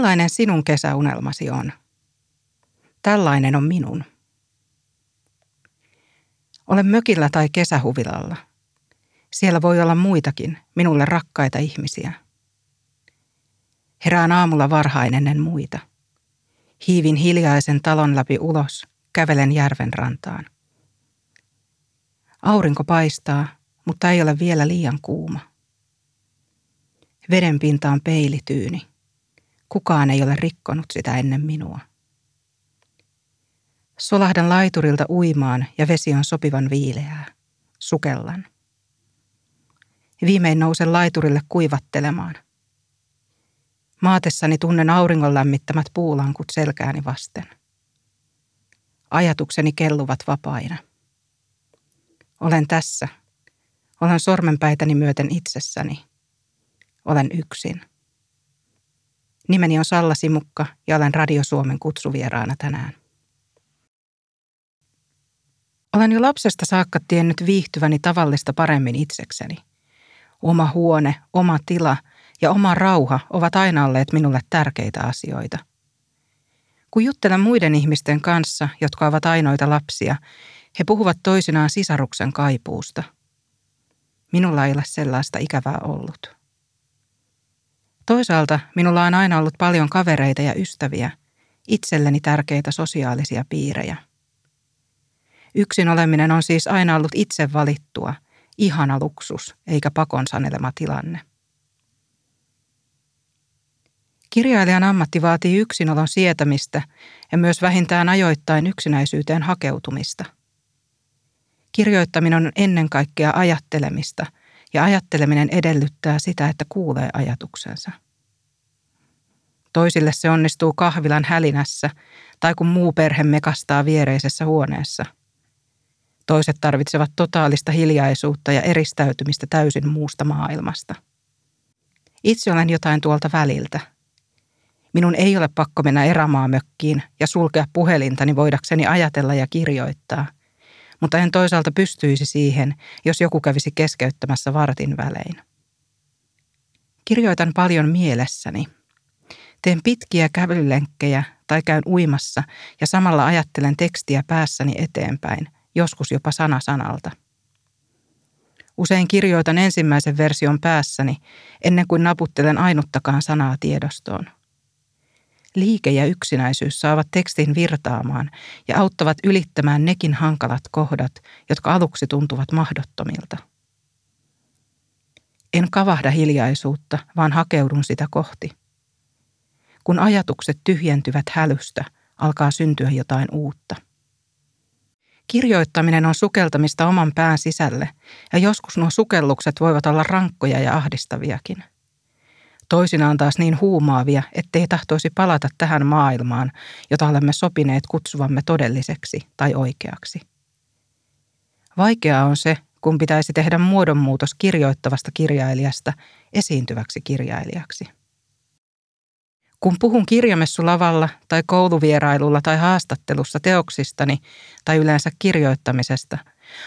Millainen sinun kesäunelmasi on? Tällainen on minun. Olen mökillä tai kesähuvilalla. Siellä voi olla muitakin, minulle rakkaita ihmisiä. Herään aamulla varhain ennen muita. Hiivin hiljaisen talon läpi ulos, kävelen järven rantaan. Aurinko paistaa, mutta ei ole vielä liian kuuma. Veden pinta on peilityyni. Kukaan ei ole rikkonut sitä ennen minua. Solahdan laiturilta uimaan ja vesi on sopivan viileää. Sukellan. Viimein nousen laiturille kuivattelemaan. Maatessani tunnen auringon lämmittämät puulankut selkääni vasten. Ajatukseni kelluvat vapaina. Olen tässä. Olen sormenpäitäni myöten itsessäni. Olen yksin. Nimeni on Salla Simukka ja olen Radio Suomen kutsuvieraana tänään. Olen jo lapsesta saakka tiennyt viihtyväni tavallista paremmin itsekseni. Oma huone, oma tila ja oma rauha ovat aina olleet minulle tärkeitä asioita. Kun juttelen muiden ihmisten kanssa, jotka ovat ainoita lapsia, he puhuvat toisinaan sisaruksen kaipuusta. Minulla ei ole sellaista ikävää ollut. Toisaalta minulla on aina ollut paljon kavereita ja ystäviä, itselleni tärkeitä sosiaalisia piirejä. Yksin oleminen on siis aina ollut itse valittua, ihana luksus eikä pakon sanelema tilanne. Kirjailijan ammatti vaatii yksinolon sietämistä ja myös vähintään ajoittain yksinäisyyteen hakeutumista. Kirjoittaminen on ennen kaikkea ajattelemista – ja ajatteleminen edellyttää sitä, että kuulee ajatuksensa. Toisille se onnistuu kahvilan hälinässä tai kun muu perhe mekastaa viereisessä huoneessa. Toiset tarvitsevat totaalista hiljaisuutta ja eristäytymistä täysin muusta maailmasta. Itse olen jotain tuolta väliltä. Minun ei ole pakko mennä erämaamökkiin ja sulkea puhelintani voidakseni ajatella ja kirjoittaa – mutta en toisaalta pystyisi siihen, jos joku kävisi keskeyttämässä vartin välein. Kirjoitan paljon mielessäni. Teen pitkiä kävelylenkkejä tai käyn uimassa ja samalla ajattelen tekstiä päässäni eteenpäin, joskus jopa sana sanalta. Usein kirjoitan ensimmäisen version päässäni ennen kuin naputtelen ainuttakaan sanaa tiedostoon – Liike ja yksinäisyys saavat tekstin virtaamaan ja auttavat ylittämään nekin hankalat kohdat, jotka aluksi tuntuvat mahdottomilta. En kavahda hiljaisuutta, vaan hakeudun sitä kohti. Kun ajatukset tyhjentyvät hälystä, alkaa syntyä jotain uutta. Kirjoittaminen on sukeltamista oman pään sisälle, ja joskus nuo sukellukset voivat olla rankkoja ja ahdistaviakin – toisinaan taas niin huumaavia, ettei tahtoisi palata tähän maailmaan, jota olemme sopineet kutsuvamme todelliseksi tai oikeaksi. Vaikeaa on se, kun pitäisi tehdä muodonmuutos kirjoittavasta kirjailijasta esiintyväksi kirjailijaksi. Kun puhun kirjamessulavalla tai kouluvierailulla tai haastattelussa teoksistani tai yleensä kirjoittamisesta,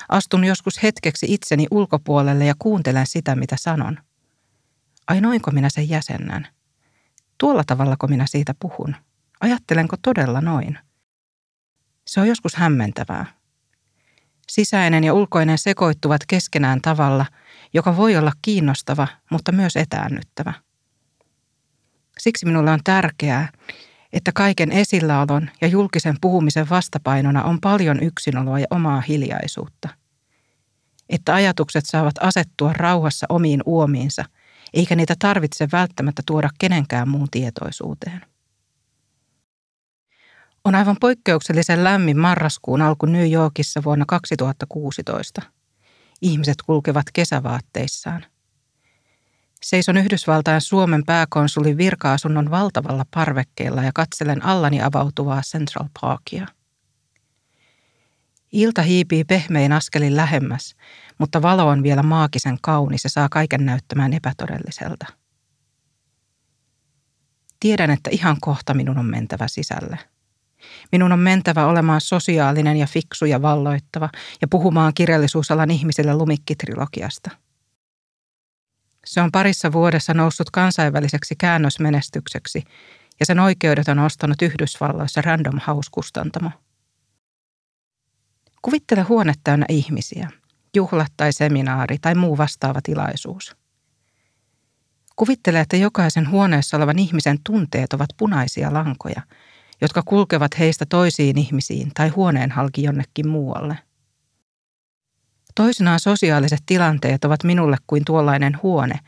astun joskus hetkeksi itseni ulkopuolelle ja kuuntelen sitä, mitä sanon – Ai noinko minä sen jäsennän? Tuolla tavallako minä siitä puhun? Ajattelenko todella noin? Se on joskus hämmentävää. Sisäinen ja ulkoinen sekoittuvat keskenään tavalla, joka voi olla kiinnostava, mutta myös etäännyttävä. Siksi minulle on tärkeää, että kaiken esilläolon ja julkisen puhumisen vastapainona on paljon yksinoloa ja omaa hiljaisuutta. Että ajatukset saavat asettua rauhassa omiin uomiinsa – eikä niitä tarvitse välttämättä tuoda kenenkään muun tietoisuuteen. On aivan poikkeuksellisen lämmin marraskuun alku New Yorkissa vuonna 2016. Ihmiset kulkevat kesävaatteissaan. Seison Yhdysvaltain Suomen pääkonsulin virka-asunnon valtavalla parvekkeella ja katselen allani avautuvaa Central Parkia. Ilta hiipii pehmein askelin lähemmäs mutta valo on vielä maagisen kaunis ja saa kaiken näyttämään epätodelliselta. Tiedän, että ihan kohta minun on mentävä sisälle. Minun on mentävä olemaan sosiaalinen ja fiksu ja valloittava ja puhumaan kirjallisuusalan ihmisille lumikkitrilogiasta. Se on parissa vuodessa noussut kansainväliseksi käännösmenestykseksi ja sen oikeudet on ostanut Yhdysvalloissa Random House-kustantamo. Kuvittele huone täynnä ihmisiä, juhla tai seminaari tai muu vastaava tilaisuus. Kuvittele, että jokaisen huoneessa olevan ihmisen tunteet ovat punaisia lankoja, jotka kulkevat heistä toisiin ihmisiin tai huoneen halki jonnekin muualle. Toisinaan sosiaaliset tilanteet ovat minulle kuin tuollainen huone,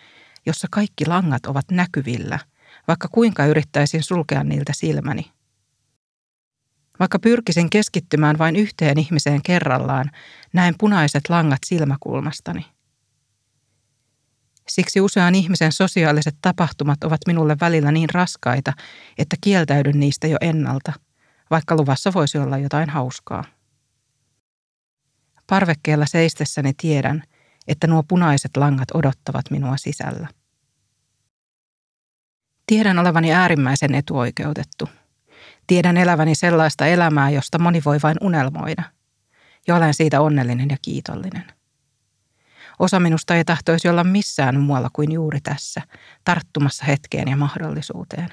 jossa kaikki langat ovat näkyvillä, vaikka kuinka yrittäisin sulkea niiltä silmäni. Vaikka pyrkisin keskittymään vain yhteen ihmiseen kerrallaan, näen punaiset langat silmäkulmastani. Siksi usean ihmisen sosiaaliset tapahtumat ovat minulle välillä niin raskaita, että kieltäydyn niistä jo ennalta, vaikka luvassa voisi olla jotain hauskaa. Parvekkeella seistessäni tiedän, että nuo punaiset langat odottavat minua sisällä. Tiedän olevani äärimmäisen etuoikeutettu. Tiedän eläväni sellaista elämää, josta moni voi vain unelmoida. Ja olen siitä onnellinen ja kiitollinen. Osa minusta ei tahtoisi olla missään muualla kuin juuri tässä, tarttumassa hetkeen ja mahdollisuuteen.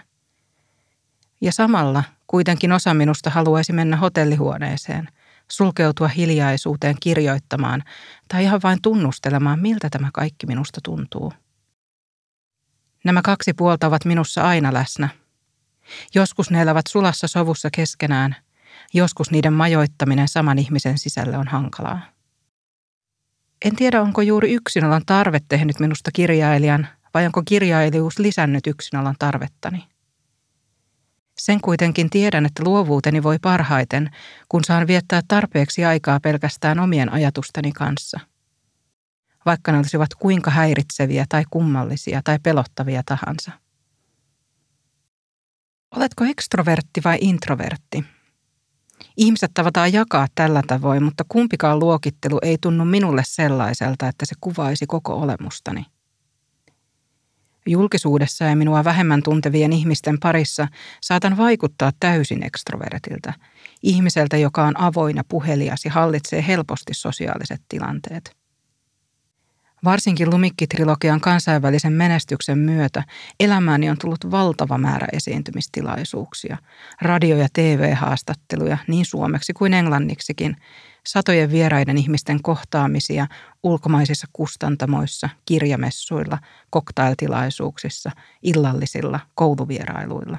Ja samalla kuitenkin osa minusta haluaisi mennä hotellihuoneeseen, sulkeutua hiljaisuuteen kirjoittamaan tai ihan vain tunnustelemaan, miltä tämä kaikki minusta tuntuu. Nämä kaksi puolta ovat minussa aina läsnä. Joskus ne elävät sulassa sovussa keskenään, joskus niiden majoittaminen saman ihmisen sisälle on hankalaa. En tiedä, onko juuri yksinolon tarve tehnyt minusta kirjailijan vai onko kirjailijuus lisännyt yksinolon tarvettani. Sen kuitenkin tiedän, että luovuuteni voi parhaiten, kun saan viettää tarpeeksi aikaa pelkästään omien ajatusteni kanssa. Vaikka ne olisivat kuinka häiritseviä tai kummallisia tai pelottavia tahansa. Oletko ekstrovertti vai introvertti? Ihmiset tavataan jakaa tällä tavoin, mutta kumpikaan luokittelu ei tunnu minulle sellaiselta, että se kuvaisi koko olemustani. Julkisuudessa ja minua vähemmän tuntevien ihmisten parissa saatan vaikuttaa täysin ekstrovertilta, ihmiseltä, joka on avoin ja puhelias ja hallitsee helposti sosiaaliset tilanteet. Varsinkin Lumikki-trilogian kansainvälisen menestyksen myötä elämääni on tullut valtava määrä esiintymistilaisuuksia, radio- ja TV-haastatteluja niin suomeksi kuin englanniksikin, satojen vieraiden ihmisten kohtaamisia ulkomaisissa kustantamoissa, kirjamessuilla, koktailtilaisuuksissa, illallisilla, kouluvierailuilla.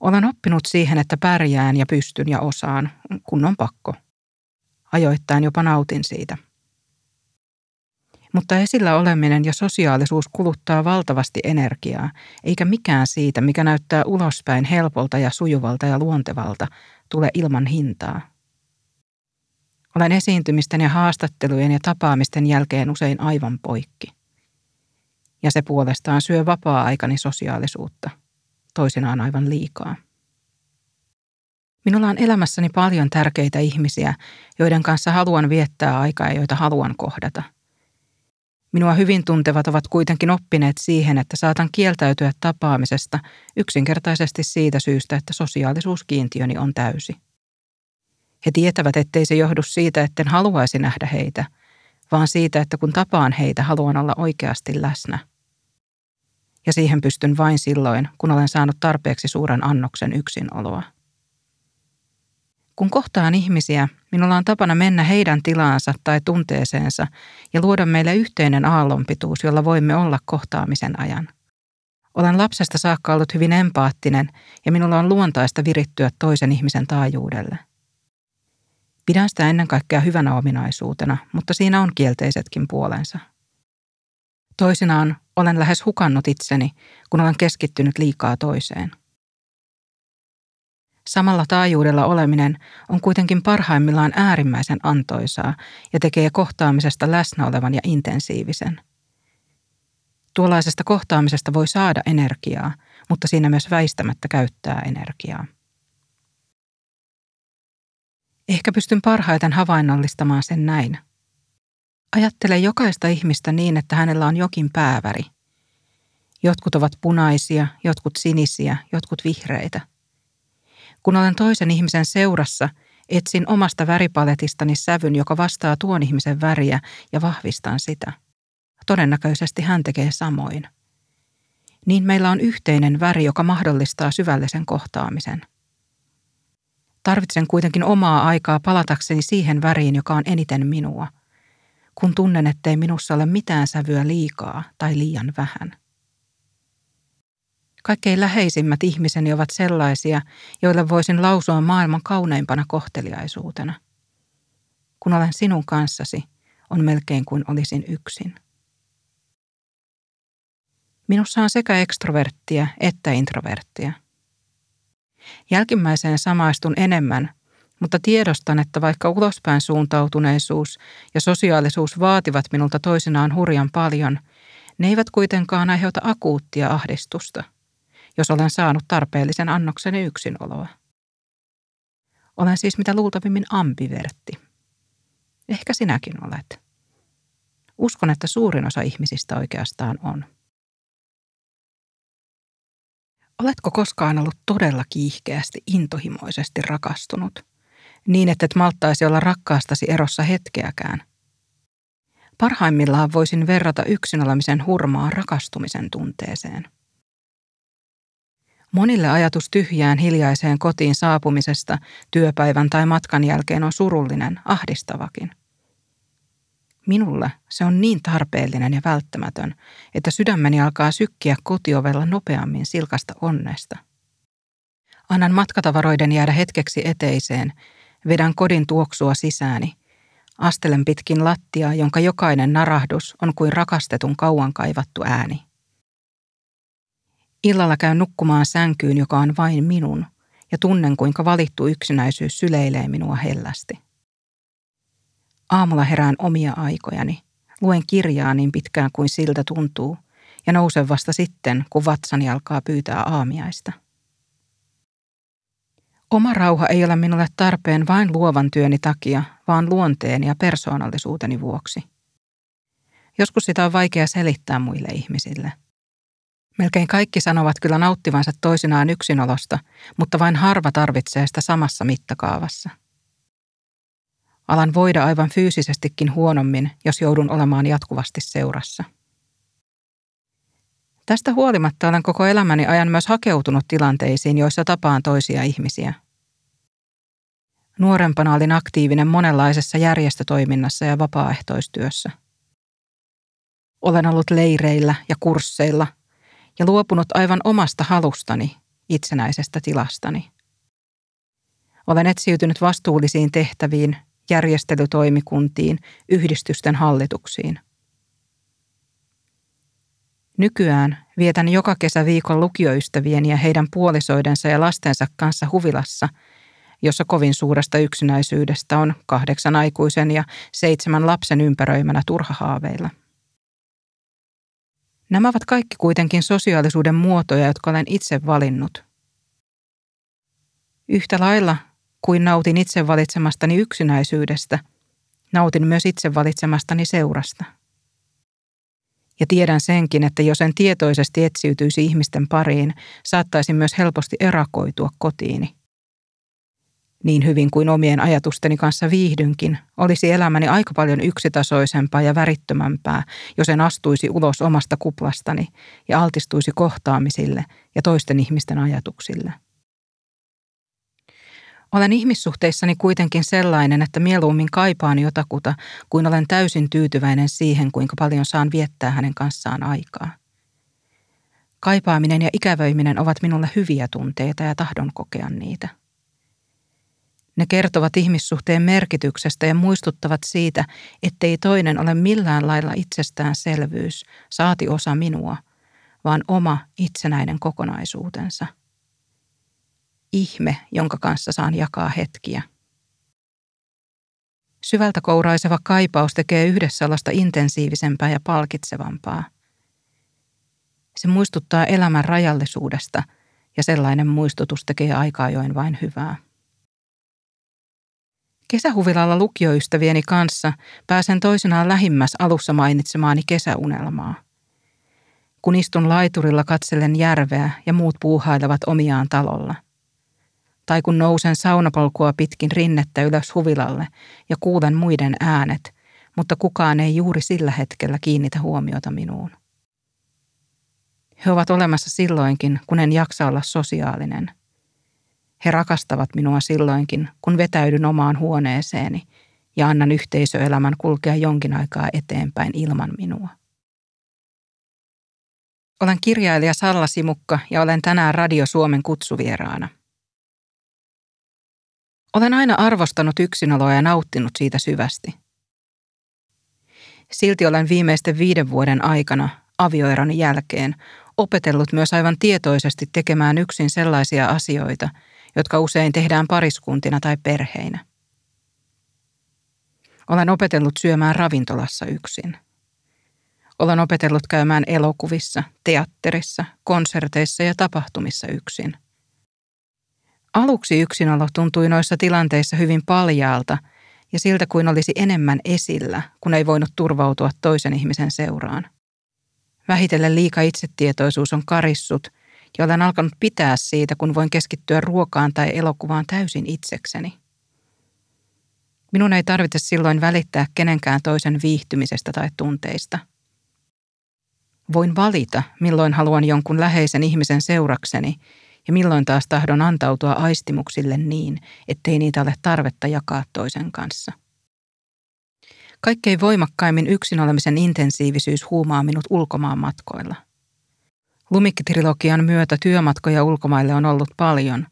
Olen oppinut siihen, että pärjään ja pystyn ja osaan, kun on pakko. Ajoittain jopa nautin siitä – mutta esillä oleminen ja sosiaalisuus kuluttaa valtavasti energiaa, eikä mikään siitä, mikä näyttää ulospäin helpolta ja sujuvalta ja luontevalta, tule ilman hintaa. Olen esiintymisten ja haastattelujen ja tapaamisten jälkeen usein aivan poikki. Ja se puolestaan syö vapaa-aikani sosiaalisuutta, toisinaan aivan liikaa. Minulla on elämässäni paljon tärkeitä ihmisiä, joiden kanssa haluan viettää aikaa ja joita haluan kohdata – Minua hyvin tuntevat ovat kuitenkin oppineet siihen, että saatan kieltäytyä tapaamisesta yksinkertaisesti siitä syystä, että sosiaalisuuskiintiöni on täysi. He tietävät, ettei se johdu siitä, etten haluaisi nähdä heitä, vaan siitä, että kun tapaan heitä, haluan olla oikeasti läsnä. Ja siihen pystyn vain silloin, kun olen saanut tarpeeksi suuren annoksen yksinoloa. Kun kohtaan ihmisiä, minulla on tapana mennä heidän tilaansa tai tunteeseensa ja luoda meille yhteinen aallonpituus, jolla voimme olla kohtaamisen ajan. Olen lapsesta saakka ollut hyvin empaattinen ja minulla on luontaista virittyä toisen ihmisen taajuudelle. Pidän sitä ennen kaikkea hyvänä ominaisuutena, mutta siinä on kielteisetkin puolensa. Toisinaan olen lähes hukannut itseni, kun olen keskittynyt liikaa toiseen – Samalla taajuudella oleminen on kuitenkin parhaimmillaan äärimmäisen antoisaa ja tekee kohtaamisesta läsnä olevan ja intensiivisen. Tuollaisesta kohtaamisesta voi saada energiaa, mutta siinä myös väistämättä käyttää energiaa. Ehkä pystyn parhaiten havainnollistamaan sen näin. Ajattele jokaista ihmistä niin, että hänellä on jokin pääväri. Jotkut ovat punaisia, jotkut sinisiä, jotkut vihreitä – kun olen toisen ihmisen seurassa, etsin omasta väripaletistani sävyn, joka vastaa tuon ihmisen väriä ja vahvistan sitä. Todennäköisesti hän tekee samoin. niin meillä on yhteinen väri, joka mahdollistaa syvällisen kohtaamisen. Tarvitsen kuitenkin omaa aikaa palatakseni siihen väriin, joka on eniten minua, kun tunnen, ettei minussa ole mitään sävyä liikaa tai liian vähän. Kaikkein läheisimmät ihmiseni ovat sellaisia, joille voisin lausua maailman kauneimpana kohteliaisuutena. Kun olen sinun kanssasi, on melkein kuin olisin yksin. Minussa on sekä ekstroverttia että introverttia. Jälkimmäiseen samaistun enemmän, mutta tiedostan, että vaikka ulospäin suuntautuneisuus ja sosiaalisuus vaativat minulta toisinaan hurjan paljon, ne eivät kuitenkaan aiheuta akuuttia ahdistusta, jos olen saanut tarpeellisen annokseni yksinoloa. Olen siis mitä luultavimmin ambivertti. Ehkä sinäkin olet. Uskon, että suurin osa ihmisistä oikeastaan on. Oletko koskaan ollut todella kiihkeästi, intohimoisesti rakastunut? Niin, että et malttaisi olla rakkaastasi erossa hetkeäkään. Parhaimmillaan voisin verrata yksin olemisen hurmaa rakastumisen tunteeseen. Monille ajatus tyhjään hiljaiseen kotiin saapumisesta työpäivän tai matkan jälkeen on surullinen, ahdistavakin. Minulle se on niin tarpeellinen ja välttämätön, että sydämeni alkaa sykkiä kotiovella nopeammin silkasta onnesta. Annan matkatavaroiden jäädä hetkeksi eteiseen, vedän kodin tuoksua sisääni, astelen pitkin lattiaa, jonka jokainen narahdus on kuin rakastetun kauan kaivattu ääni. Illalla käyn nukkumaan sänkyyn, joka on vain minun, ja tunnen kuinka valittu yksinäisyys syleilee minua hellästi. Aamulla herään omia aikojani. Luen kirjaa niin pitkään kuin siltä tuntuu ja nousen vasta sitten, kun vatsani alkaa pyytää aamiaista. Oma rauha ei ole minulle tarpeen vain luovan työni takia, vaan luonteen ja persoonallisuuteni vuoksi. Joskus sitä on vaikea selittää muille ihmisille. Melkein kaikki sanovat kyllä nauttivansa toisinaan yksinolosta, mutta vain harva tarvitsee sitä samassa mittakaavassa. Alan voida aivan fyysisestikin huonommin, jos joudun olemaan jatkuvasti seurassa. Tästä huolimatta olen koko elämäni ajan myös hakeutunut tilanteisiin, joissa tapaan toisia ihmisiä. Nuorempana olin aktiivinen monenlaisessa järjestötoiminnassa ja vapaaehtoistyössä. Olen ollut leireillä ja kursseilla ja luopunut aivan omasta halustani, itsenäisestä tilastani. Olen etsiytynyt vastuullisiin tehtäviin järjestelytoimikuntiin, yhdistysten hallituksiin. Nykyään vietän joka kesä viikon lukioystävien ja heidän puolisoidensa ja lastensa kanssa huvilassa, jossa kovin suuresta yksinäisyydestä on kahdeksan aikuisen ja seitsemän lapsen ympäröimänä turha haaveilla. Nämä ovat kaikki kuitenkin sosiaalisuuden muotoja, jotka olen itse valinnut. Yhtä lailla kuin nautin itse valitsemastani yksinäisyydestä, nautin myös itse valitsemastani seurasta. Ja tiedän senkin, että jos en tietoisesti etsiytyisi ihmisten pariin, saattaisin myös helposti erakoitua kotiini. Niin hyvin kuin omien ajatusteni kanssa viihdynkin, olisi elämäni aika paljon yksitasoisempaa ja värittömämpää, jos en astuisi ulos omasta kuplastani ja altistuisi kohtaamisille ja toisten ihmisten ajatuksille. Olen ihmissuhteissani kuitenkin sellainen, että mieluummin kaipaan jotakuta, kuin olen täysin tyytyväinen siihen, kuinka paljon saan viettää hänen kanssaan aikaa. Kaipaaminen ja ikävöiminen ovat minulle hyviä tunteita ja tahdon kokea niitä. Ne kertovat ihmissuhteen merkityksestä ja muistuttavat siitä, ettei toinen ole millään lailla itsestäänselvyys, saati osa minua, vaan oma itsenäinen kokonaisuutensa – ihme, jonka kanssa saan jakaa hetkiä. Syvältä kouraiseva kaipaus tekee yhdessäolosta intensiivisempää ja palkitsevampaa. Se muistuttaa elämän rajallisuudesta ja sellainen muistutus tekee aika ajoin vain hyvää. Kesähuvilalla lukioystävieni kanssa pääsen toisenaan lähimmäs alussa mainitsemaani kesäunelmaa. Kun istun laiturilla katsellen järveä ja muut puuhailevat omiaan talolla – tai kun nousen saunapolkua pitkin rinnettä ylös huvilalle ja kuulen muiden äänet, mutta kukaan ei juuri sillä hetkellä kiinnitä huomiota minuun. He ovat olemassa silloinkin, kun en jaksa olla sosiaalinen. He rakastavat minua silloinkin, kun vetäydyn omaan huoneeseeni ja annan yhteisöelämän kulkea jonkin aikaa eteenpäin ilman minua. Olen kirjailija Salla Simukka ja olen tänään Radio Suomen kutsuvieraana. Olen aina arvostanut yksinoloa ja nauttinut siitä syvästi. Silti olen viimeisten viiden vuoden aikana, avioeron jälkeen, opetellut myös aivan tietoisesti tekemään yksin sellaisia asioita, jotka usein tehdään pariskuntina tai perheinä. Olen opetellut syömään ravintolassa yksin. Olen opetellut käymään elokuvissa, teatterissa, konserteissa ja tapahtumissa yksin. Aluksi yksinolo tuntui noissa tilanteissa hyvin paljaalta ja siltä kuin olisi enemmän esillä, kun ei voinut turvautua toisen ihmisen seuraan. Vähitellen liika itsetietoisuus on karissut ja olen alkanut pitää siitä, kun voin keskittyä ruokaan tai elokuvaan täysin itsekseni. Minun ei tarvitse silloin välittää kenenkään toisen viihtymisestä tai tunteista. Voin valita, milloin haluan jonkun läheisen ihmisen seurakseni ja milloin taas tahdon antautua aistimuksille niin, ettei niitä ole tarvetta jakaa toisen kanssa. Kaikkein voimakkaimmin yksin olemisen intensiivisyys huumaa minut ulkomaan matkoilla. Lumikkitrilogian myötä työmatkoja ulkomaille on ollut paljon,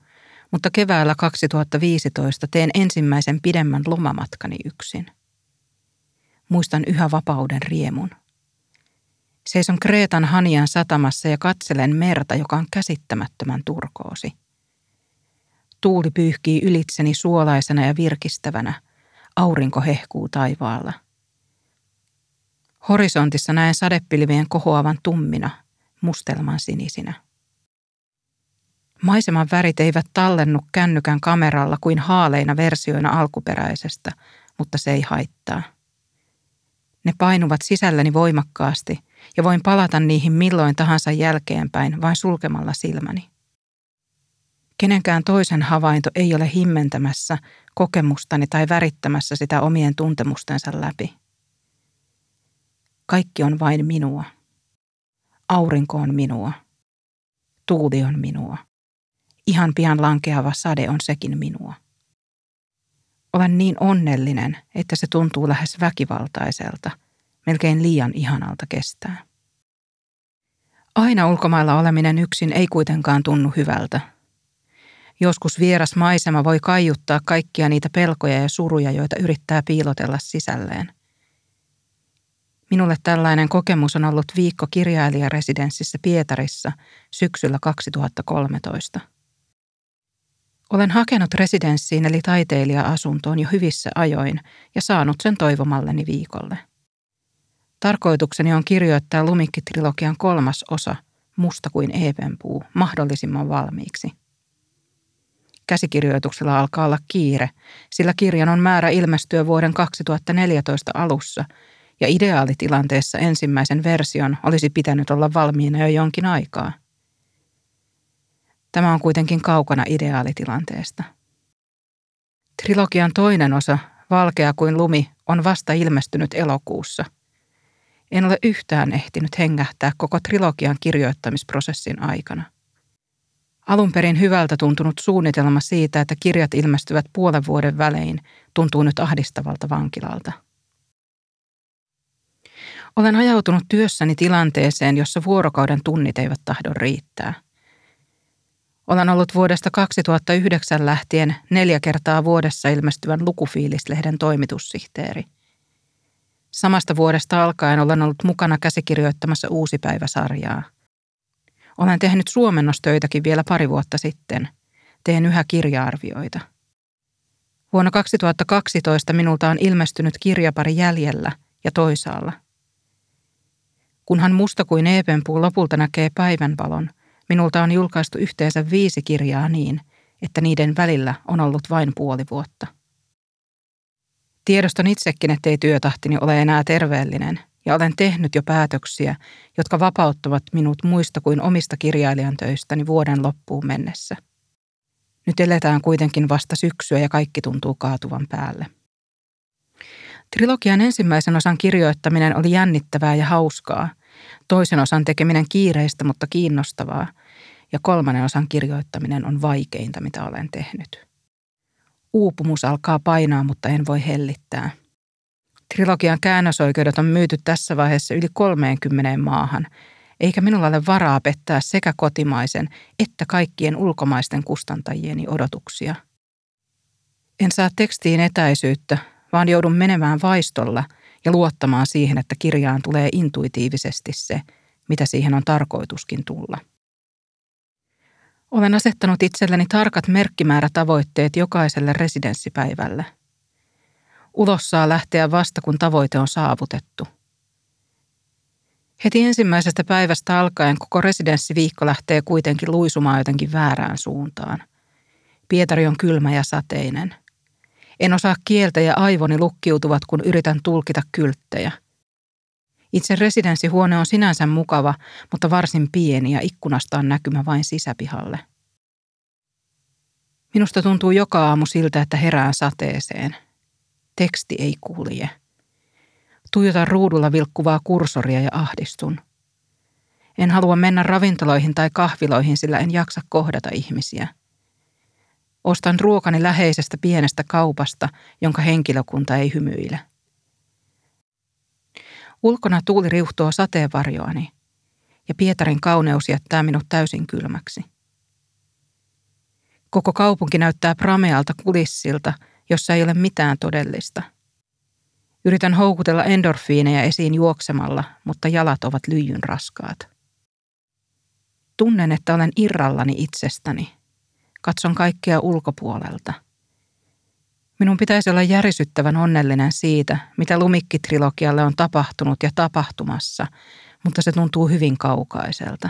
mutta keväällä 2015 teen ensimmäisen pidemmän lomamatkani yksin. Muistan yhä vapauden riemun. Seison Kreetan Hanian satamassa ja katselen merta, joka on käsittämättömän turkoosi. Tuuli pyyhkii ylitseni suolaisena ja virkistävänä. Aurinko hehkuu taivaalla. Horisontissa näen sadepilvien kohoavan tummina, mustelman sinisinä. Maiseman värit eivät tallennu kännykän kameralla kuin haaleina versioina alkuperäisestä, mutta se ei haittaa. Ne painuvat sisälläni voimakkaasti ja voin palata niihin milloin tahansa jälkeenpäin vain sulkemalla silmäni. Kenenkään toisen havainto ei ole himmentämässä kokemustani tai värittämässä sitä omien tuntemustensa läpi. Kaikki on vain minua. Aurinko on minua. Tuuli on minua. Ihan pian lankeava sade on sekin minua. Olen niin onnellinen, että se tuntuu lähes väkivaltaiselta, melkein liian ihanalta kestää. Aina ulkomailla oleminen yksin ei kuitenkaan tunnu hyvältä. Joskus vieras maisema voi kaiuttaa kaikkia niitä pelkoja ja suruja, joita yrittää piilotella sisälleen. Minulle tällainen kokemus on ollut viikko kirjailijaresidenssissä Pietarissa syksyllä 2013. Olen hakenut residenssiin eli taiteilija-asuntoon jo hyvissä ajoin ja saanut sen toivomalleni viikolle. Tarkoitukseni on kirjoittaa Lumikki-trilogian kolmas osa, Musta kuin eepenpuu, mahdollisimman valmiiksi. Käsikirjoituksella alkaa olla kiire, sillä kirjan on määrä ilmestyä vuoden 2014 alussa ja ideaalitilanteessa ensimmäisen version olisi pitänyt olla valmiina jo jonkin aikaa. Tämä on kuitenkin kaukana ideaalitilanteesta. Trilogian toinen osa, Valkea kuin lumi, on vasta ilmestynyt elokuussa – en ole yhtään ehtinyt hengähtää koko trilogian kirjoittamisprosessin aikana. Alun perin hyvältä tuntunut suunnitelma siitä, että kirjat ilmestyvät puolen vuoden välein, tuntuu nyt ahdistavalta vankilalta. Olen ajautunut työssäni tilanteeseen, jossa vuorokauden tunnit eivät tahdo riittää. Olen ollut vuodesta 2009 lähtien neljä kertaa vuodessa ilmestyvän lukufiilislehden toimitussihteeri – Samasta vuodesta alkaen olen ollut mukana käsikirjoittamassa uusi päiväsarjaa. Olen tehnyt suomennostöitäkin vielä pari vuotta sitten. Teen yhä kirjaarvioita. Vuonna 2012 minulta on ilmestynyt kirjapari jäljellä ja toisaalla. Kunhan musta kuin eepenpuu lopulta näkee päivänvalon, minulta on julkaistu yhteensä viisi kirjaa niin, että niiden välillä on ollut vain puoli vuotta. Tiedostan itsekin, ettei työtahtini ole enää terveellinen, ja olen tehnyt jo päätöksiä, jotka vapauttavat minut muista kuin omista kirjailijan töistäni vuoden loppuun mennessä. Nyt eletään kuitenkin vasta syksyä ja kaikki tuntuu kaatuvan päälle. Trilogian ensimmäisen osan kirjoittaminen oli jännittävää ja hauskaa, Toisen osan tekeminen kiireistä, mutta kiinnostavaa. Ja kolmannen osan kirjoittaminen on vaikeinta, mitä olen tehnyt. Uupumus alkaa painaa, mutta en voi hellittää. Trilogian käännösoikeudet on myyty tässä vaiheessa yli 30 maahan, eikä minulla ole varaa pettää sekä kotimaisen että kaikkien ulkomaisten kustantajieni odotuksia. En saa tekstiin etäisyyttä, vaan joudun menemään vaistolla ja luottamaan siihen, että kirjaan tulee intuitiivisesti se, mitä siihen on tarkoituskin tulla. Olen asettanut itselleni tarkat merkkimäärätavoitteet jokaiselle residenssipäivälle. Ulos saa lähteä vasta, kun tavoite on saavutettu. Heti ensimmäisestä päivästä alkaen koko residenssiviikko lähtee kuitenkin luisumaan jotenkin väärään suuntaan. Pietari on kylmä ja sateinen. En osaa kieltä ja aivoni lukkiutuvat, kun yritän tulkita kylttejä. Itse residenssihuone on sinänsä mukava, mutta varsin pieni ja ikkunasta on näkymä vain sisäpihalle. Minusta tuntuu joka aamu siltä, että herään sateeseen. Teksti ei kulje. Tuijotan ruudulla vilkkuvaa kursoria ja ahdistun. En halua mennä ravintoloihin tai kahviloihin, sillä en jaksa kohdata ihmisiä. Ostan ruokani läheisestä pienestä kaupasta, jonka henkilökunta ei hymyile. Ulkona tuuli riuhtoo sateenvarjoani ja Pietarin kauneus jättää minut täysin kylmäksi. Koko kaupunki näyttää pramealta kulissilta, jossa ei ole mitään todellista – Yritän houkutella endorfiineja esiin juoksemalla, mutta jalat ovat lyijyn raskaat. Tunnen, että olen irrallani itsestäni. Katson kaikkea ulkopuolelta. Minun pitäisi olla järisyttävän onnellinen siitä, mitä Lumikki-trilogialle on tapahtunut ja tapahtumassa, mutta se tuntuu hyvin kaukaiselta.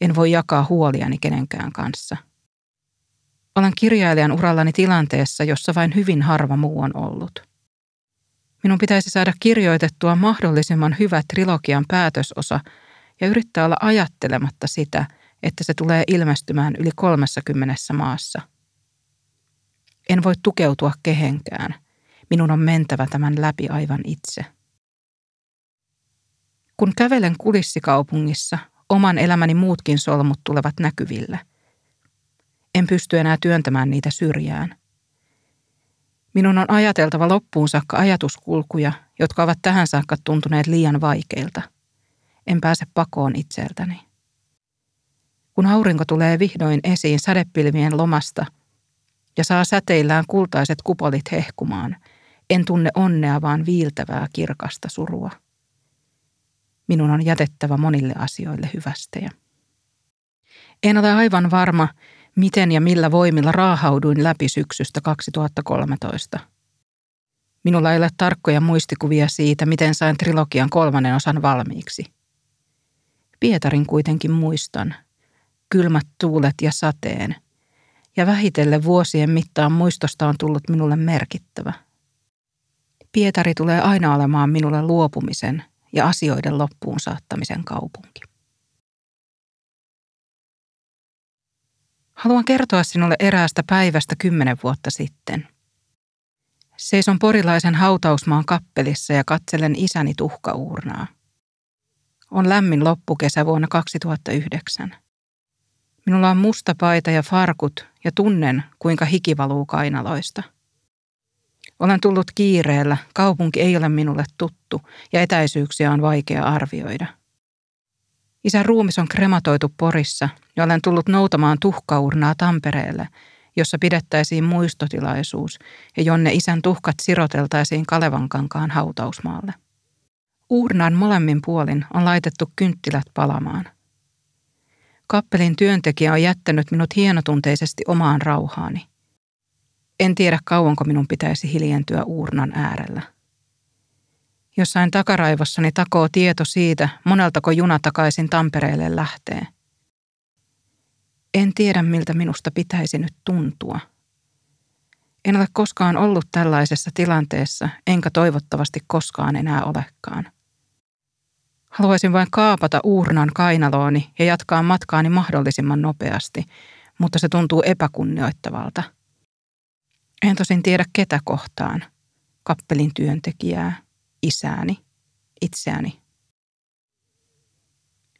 En voi jakaa huoliani kenenkään kanssa. Olen kirjailijan urallani tilanteessa, jossa vain hyvin harva muu on ollut – Minun pitäisi saada kirjoitettua mahdollisimman hyvä trilogian päätösosa ja yrittää olla ajattelematta sitä, että se tulee ilmestymään yli 30 maassa. En voi tukeutua kehenkään. Minun on mentävä tämän läpi aivan itse. Kun kävelen kulissikaupungissa, oman elämäni muutkin solmut tulevat näkyville. En pysty enää työntämään niitä syrjään – Minun on ajateltava loppuun saakka ajatuskulkuja, jotka ovat tähän saakka tuntuneet liian vaikeilta. En pääse pakoon itseltäni. Kun aurinko tulee vihdoin esiin sadepilvien lomasta ja saa säteillään kultaiset kupolit hehkumaan, en tunne onnea, vaan viiltävää kirkasta surua. Minun on jätettävä monille asioille hyvästejä. En ole aivan varma, miten ja millä voimilla raahauduin läpi syksystä 2013. Minulla ei ole tarkkoja muistikuvia siitä, miten sain trilogian kolmannen osan valmiiksi. Pietarin kuitenkin muistan. Kylmät tuulet ja sateen. Ja vähitellen vuosien mittaan muistosta on tullut minulle merkittävä. Pietari tulee aina olemaan minulle luopumisen ja asioiden loppuun saattamisen kaupunki. Haluan kertoa sinulle eräästä päivästä kymmenen vuotta sitten. Seison porilaisen hautausmaan kappelissa ja katselen isäni tuhkauurnaa. On lämmin loppukesä vuonna 2009. Minulla on musta paita ja farkut ja tunnen, kuinka hiki valuu kainaloista. Olen tullut kiireellä, kaupunki ei ole minulle tuttu ja etäisyyksiä on vaikea arvioida – Isän ruumis on krematoitu Porissa ja olen tullut noutamaan tuhkaurnaa Tampereelle, jossa pidettäisiin muistotilaisuus ja jonne isän tuhkat siroteltaisiin Kalevankankaan hautausmaalle. Uurnan molemmin puolin on laitettu kynttilät palamaan. Kappelin työntekijä on jättänyt minut hienotunteisesti omaan rauhaani. En tiedä kauanko minun pitäisi hiljentyä uurnan äärellä. Jossain takaraivossani takoo tieto siitä, moneltako juna takaisin Tampereelle lähtee. En tiedä, miltä minusta pitäisi nyt tuntua. En ole koskaan ollut tällaisessa tilanteessa, enkä toivottavasti koskaan enää olekaan. Haluaisin vain kaapata uurnan kainalooni ja jatkaa matkaani mahdollisimman nopeasti, mutta se tuntuu epäkunnioittavalta. En tosin tiedä ketä kohtaan. Kappelin työntekijää, isääni, itseäni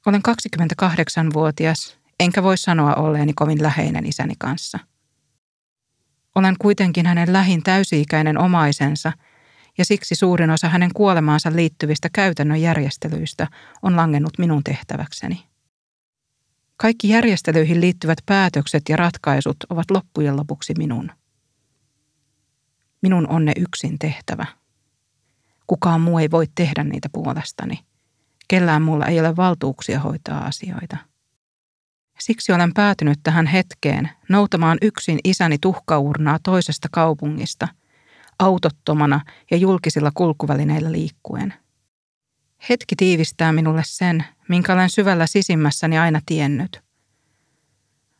Olen 28-vuotias, enkä voi sanoa olleeni kovin läheinen isäni kanssa. Olen kuitenkin hänen lähin täysi-ikäinen omaisensa, ja siksi suurin osa hänen kuolemaansa liittyvistä käytännön järjestelyistä on langennut minun tehtäväkseni. Kaikki järjestelyihin liittyvät päätökset ja ratkaisut ovat loppujen lopuksi minun. Minun on ne yksin tehtävä. Kukaan muu ei voi tehdä niitä puolestani. Kellään mulla ei ole valtuuksia hoitaa asioita. Siksi olen päätynyt tähän hetkeen noutamaan yksin isäni tuhkaurnaa toisesta kaupungista, autottomana ja julkisilla kulkuvälineillä liikkuen. Hetki tiivistää minulle sen, minkä olen syvällä sisimmässäni aina tiennyt.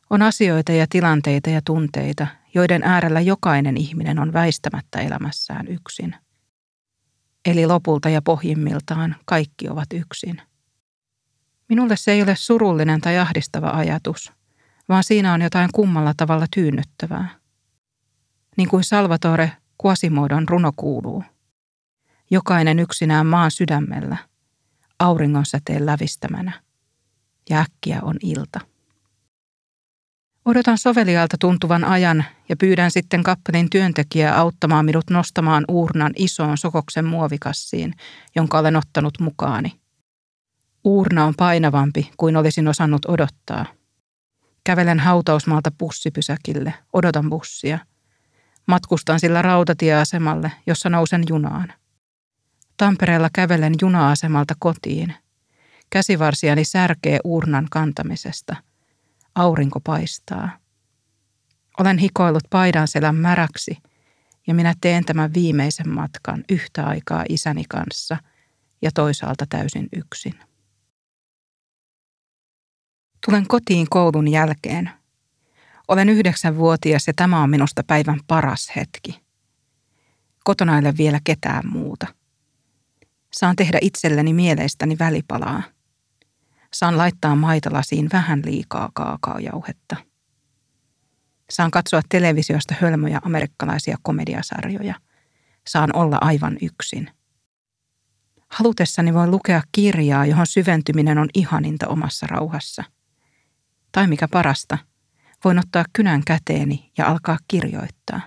On asioita ja tilanteita ja tunteita, joiden äärellä jokainen ihminen on väistämättä elämässään yksin. Eli lopulta ja pohjimmiltaan kaikki ovat yksin. Minulle se ei ole surullinen tai ahdistava ajatus, vaan siinä on jotain kummalla tavalla tyynnyttävää. Niin kuin Salvatore Quasimodon runo kuuluu. Jokainen yksinään maan sydämellä, auringon säteen lävistämänä, ja äkkiä on ilta. Odotan sovelialta tuntuvan ajan ja pyydän sitten kappelin työntekijää auttamaan minut nostamaan uurnan isoon sokoksen muovikassiin, jonka olen ottanut mukaani. Uurna on painavampi kuin olisin osannut odottaa. Kävelen hautausmaalta bussipysäkille, odotan bussia. Matkustan sillä rautatieasemalle, jossa nousen junaan. Tampereella kävelen juna-asemalta kotiin. Käsivarsiani särkee uurnan kantamisesta – Aurinko paistaa. Olen hikoillut paidan selän märäksi ja minä teen tämän viimeisen matkan yhtä aikaa isäni kanssa ja toisaalta täysin yksin. Tulen kotiin koulun jälkeen. Olen yhdeksänvuotias ja tämä on minusta päivän paras hetki. Kotona ei ole vielä ketään muuta. Saan tehdä itselleni mieleistäni välipalaa – Saan laittaa maitolasiin vähän liikaa kaakaojauhetta. Saan katsoa televisiosta hölmöjä amerikkalaisia komediasarjoja. Saan olla aivan yksin. Halutessani voin lukea kirjaa, johon syventyminen on ihaninta omassa rauhassa. Tai mikä parasta, voin ottaa kynän käteeni ja alkaa kirjoittaa.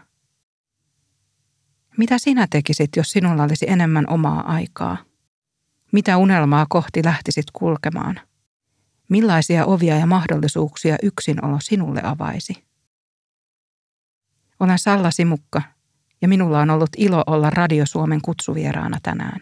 Mitä sinä tekisit, jos sinulla olisi enemmän omaa aikaa? Mitä unelmaa kohti lähtisit kulkemaan? Millaisia ovia ja mahdollisuuksia yksinolo sinulle avaisi? Olen Salla Simukka ja minulla on ollut ilo olla Radio Suomen kutsuvieraana tänään.